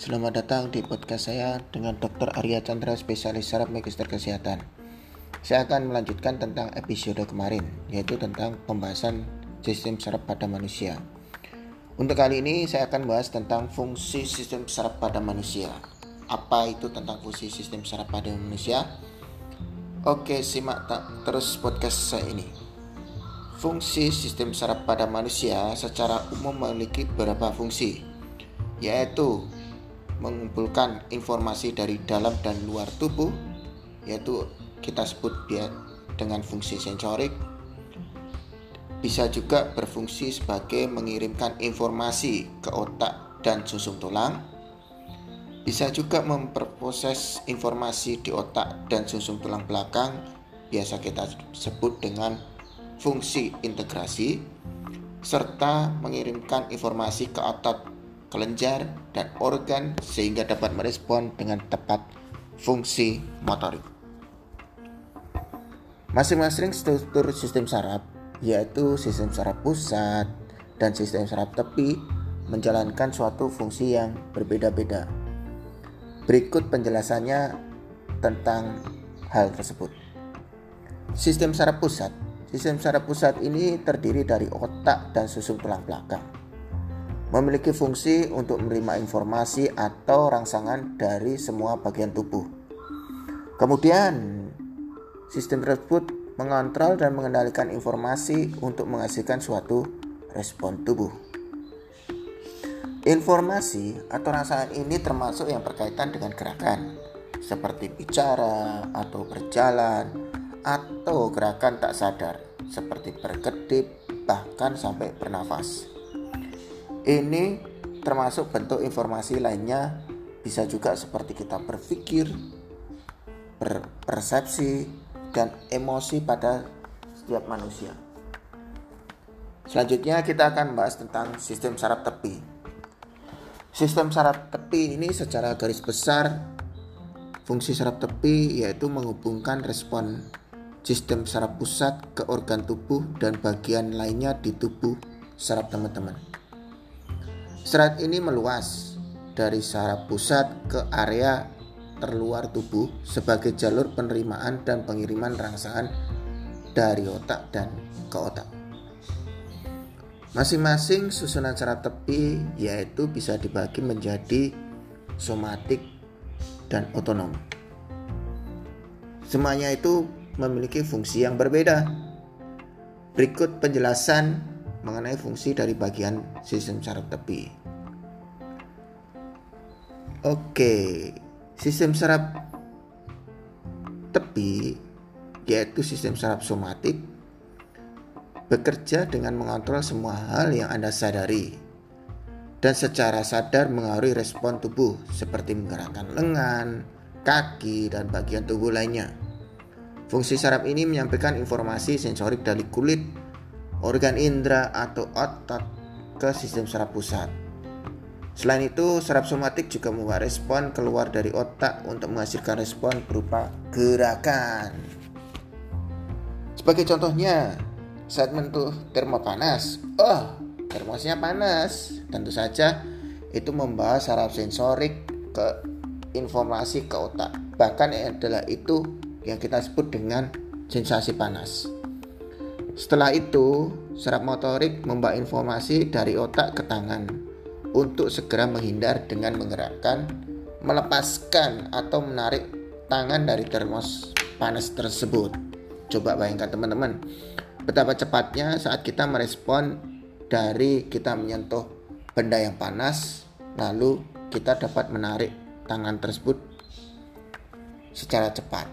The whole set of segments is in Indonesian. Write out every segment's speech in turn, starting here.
Selamat datang di podcast saya dengan Dr. Arya Chandra, spesialis saraf magister kesehatan. Saya akan melanjutkan tentang episode kemarin, yaitu tentang pembahasan sistem saraf pada manusia. Untuk kali ini saya akan bahas tentang fungsi sistem saraf pada manusia. Apa itu tentang fungsi sistem saraf pada manusia? Oke, simak terus podcast saya ini. Fungsi sistem saraf pada manusia secara umum memiliki beberapa fungsi, yaitu mengumpulkan informasi dari dalam dan luar tubuh yaitu kita sebut dia dengan fungsi sensorik. Bisa juga berfungsi sebagai mengirimkan informasi ke otak dan susun tulang. Bisa juga memperproses informasi di otak dan susun tulang belakang biasa kita sebut dengan fungsi integrasi serta mengirimkan informasi ke otot kelenjar, dan organ sehingga dapat merespon dengan tepat fungsi motorik. Masing-masing struktur sistem saraf, yaitu sistem saraf pusat dan sistem saraf tepi, menjalankan suatu fungsi yang berbeda-beda. Berikut penjelasannya tentang hal tersebut. Sistem saraf pusat Sistem saraf pusat ini terdiri dari otak dan susun tulang belakang memiliki fungsi untuk menerima informasi atau rangsangan dari semua bagian tubuh. Kemudian, sistem tersebut mengontrol dan mengendalikan informasi untuk menghasilkan suatu respon tubuh. Informasi atau rangsangan ini termasuk yang berkaitan dengan gerakan, seperti bicara atau berjalan, atau gerakan tak sadar, seperti berkedip, bahkan sampai bernafas. Ini termasuk bentuk informasi lainnya bisa juga seperti kita berpikir, berpersepsi, dan emosi pada setiap manusia. Selanjutnya kita akan membahas tentang sistem saraf tepi. Sistem saraf tepi ini secara garis besar fungsi saraf tepi yaitu menghubungkan respon sistem saraf pusat ke organ tubuh dan bagian lainnya di tubuh saraf teman-teman. Serat ini meluas dari saraf pusat ke area terluar tubuh sebagai jalur penerimaan dan pengiriman rangsangan dari otak dan ke otak. Masing-masing susunan saraf tepi yaitu bisa dibagi menjadi somatik dan otonom. Semuanya itu memiliki fungsi yang berbeda. Berikut penjelasan mengenai fungsi dari bagian sistem saraf tepi. Oke, sistem saraf tepi yaitu sistem saraf somatik bekerja dengan mengontrol semua hal yang Anda sadari dan secara sadar mengaruhi respon tubuh seperti menggerakkan lengan, kaki, dan bagian tubuh lainnya. Fungsi saraf ini menyampaikan informasi sensorik dari kulit organ indera atau otot ke sistem saraf pusat. Selain itu, saraf somatik juga membawa respon keluar dari otak untuk menghasilkan respon berupa gerakan. Sebagai contohnya, saat mentuh termo panas, oh termosnya panas. Tentu saja itu membawa saraf sensorik ke informasi ke otak. Bahkan adalah itu yang kita sebut dengan sensasi panas. Setelah itu, saraf motorik membawa informasi dari otak ke tangan untuk segera menghindar dengan menggerakkan, melepaskan atau menarik tangan dari termos panas tersebut. Coba bayangkan teman-teman, betapa cepatnya saat kita merespon dari kita menyentuh benda yang panas, lalu kita dapat menarik tangan tersebut secara cepat.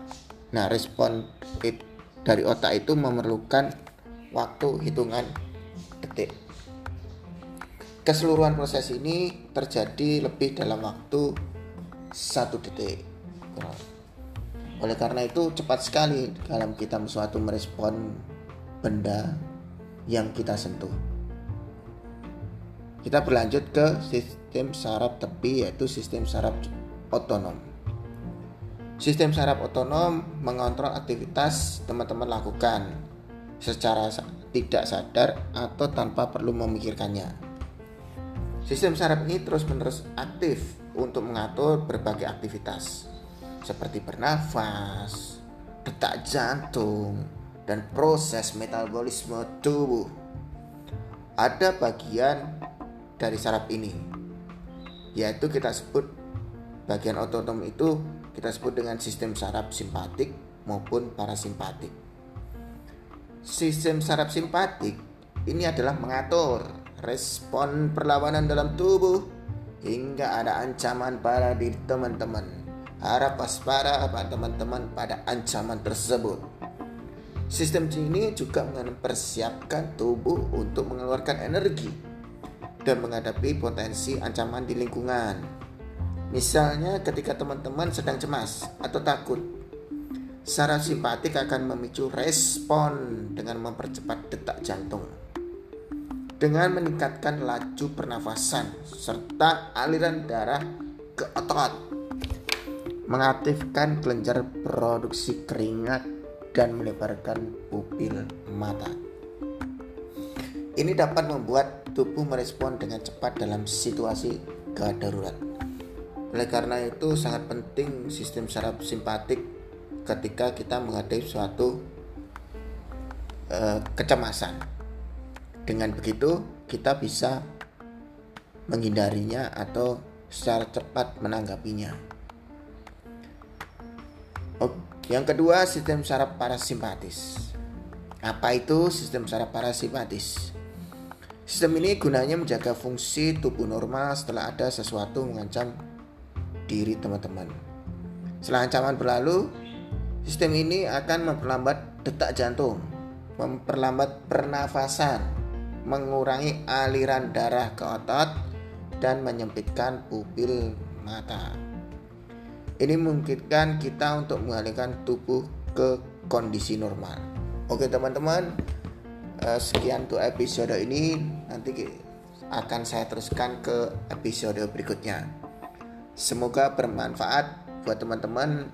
Nah, respon dari otak itu memerlukan waktu hitungan detik. Keseluruhan proses ini terjadi lebih dalam waktu satu detik. Oleh karena itu cepat sekali dalam kita suatu merespon benda yang kita sentuh. Kita berlanjut ke sistem saraf tepi yaitu sistem saraf otonom. Sistem saraf otonom mengontrol aktivitas teman-teman lakukan secara tidak sadar atau tanpa perlu memikirkannya. Sistem saraf ini terus-menerus aktif untuk mengatur berbagai aktivitas seperti bernafas, detak jantung, dan proses metabolisme tubuh. Ada bagian dari saraf ini, yaitu kita sebut bagian otonom itu kita sebut dengan sistem saraf simpatik maupun parasimpatik. Sistem saraf simpatik ini adalah mengatur respon perlawanan dalam tubuh hingga ada ancaman pada diri teman-teman. Harap waspada teman-teman pada ancaman tersebut. Sistem ini juga mempersiapkan tubuh untuk mengeluarkan energi dan menghadapi potensi ancaman di lingkungan. Misalnya ketika teman-teman sedang cemas atau takut, saraf simpatik akan memicu respon dengan mempercepat detak jantung. Dengan meningkatkan laju pernafasan serta aliran darah ke otot. Mengaktifkan kelenjar produksi keringat dan melebarkan pupil mata. Ini dapat membuat tubuh merespon dengan cepat dalam situasi kedarurat. Oleh karena itu sangat penting sistem saraf simpatik ketika kita menghadapi suatu uh, kecemasan. Dengan begitu kita bisa menghindarinya atau secara cepat menanggapinya. Yang kedua sistem saraf parasimpatis. Apa itu sistem saraf parasimpatis? Sistem ini gunanya menjaga fungsi tubuh normal setelah ada sesuatu mengancam diri teman-teman. Setelah ancaman berlalu, sistem ini akan memperlambat detak jantung, memperlambat pernafasan, mengurangi aliran darah ke otot, dan menyempitkan pupil mata. Ini memungkinkan kita untuk mengalihkan tubuh ke kondisi normal. Oke teman-teman, eh, sekian untuk episode ini. Nanti akan saya teruskan ke episode berikutnya. Semoga bermanfaat buat teman-teman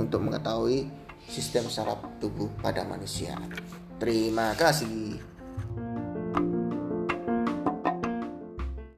untuk mengetahui sistem saraf tubuh pada manusia. Terima kasih.